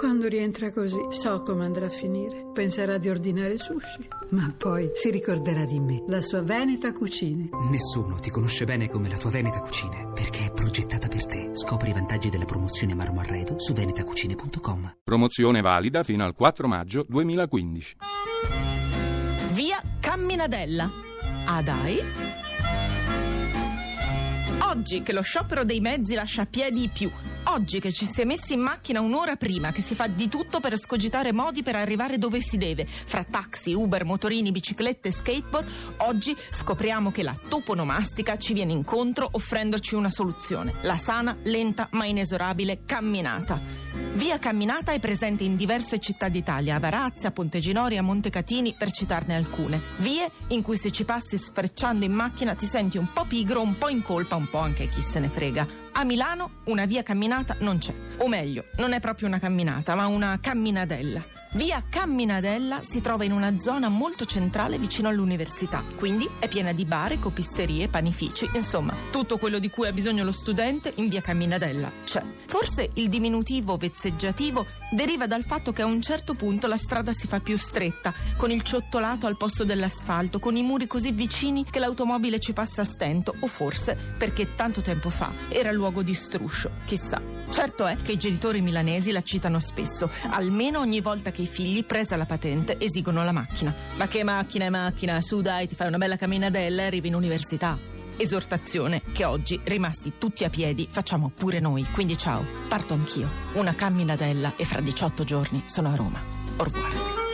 Quando rientra così, so come andrà a finire. Penserà di ordinare sushi, ma poi si ricorderà di me, la sua Veneta Cucine. Nessuno ti conosce bene come la tua Veneta Cucine, perché è progettata per te. Scopri i vantaggi della promozione Marmo Arredo su venetacucine.com. Promozione valida fino al 4 maggio 2015. Via Camminadella. Ah dai? Oggi che lo sciopero dei mezzi lascia piedi più. Oggi che ci si è messi in macchina un'ora prima, che si fa di tutto per escogitare modi per arrivare dove si deve, fra taxi, Uber, motorini, biciclette skateboard, oggi scopriamo che la toponomastica ci viene incontro offrendoci una soluzione, la sana, lenta ma inesorabile camminata. Via Camminata è presente in diverse città d'Italia, a Varazza, Ponteginoria, Montecatini, per citarne alcune. Vie in cui se ci passi sfrecciando in macchina ti senti un po' pigro, un po' in colpa, un po' anche chi se ne frega. A Milano una via camminata non c'è. O meglio, non è proprio una camminata, ma una camminadella. Via Camminadella si trova in una zona molto centrale vicino all'università, quindi è piena di bar, copisterie, panifici, insomma, tutto quello di cui ha bisogno lo studente in via Camminadella c'è. Forse il diminutivo vezzeggiativo deriva dal fatto che a un certo punto la strada si fa più stretta, con il ciottolato al posto dell'asfalto, con i muri così vicini che l'automobile ci passa a stento, o forse perché tanto tempo fa era luogo di struscio, chissà. Certo è che i genitori milanesi la citano spesso, almeno ogni volta che i figli, presa la patente, esigono la macchina. Ma che macchina è macchina? Su dai, ti fai una bella camminadella e arrivi in università. Esortazione che oggi, rimasti tutti a piedi, facciamo pure noi. Quindi ciao, parto anch'io. Una camminadella e fra 18 giorni sono a Roma. Au revoir.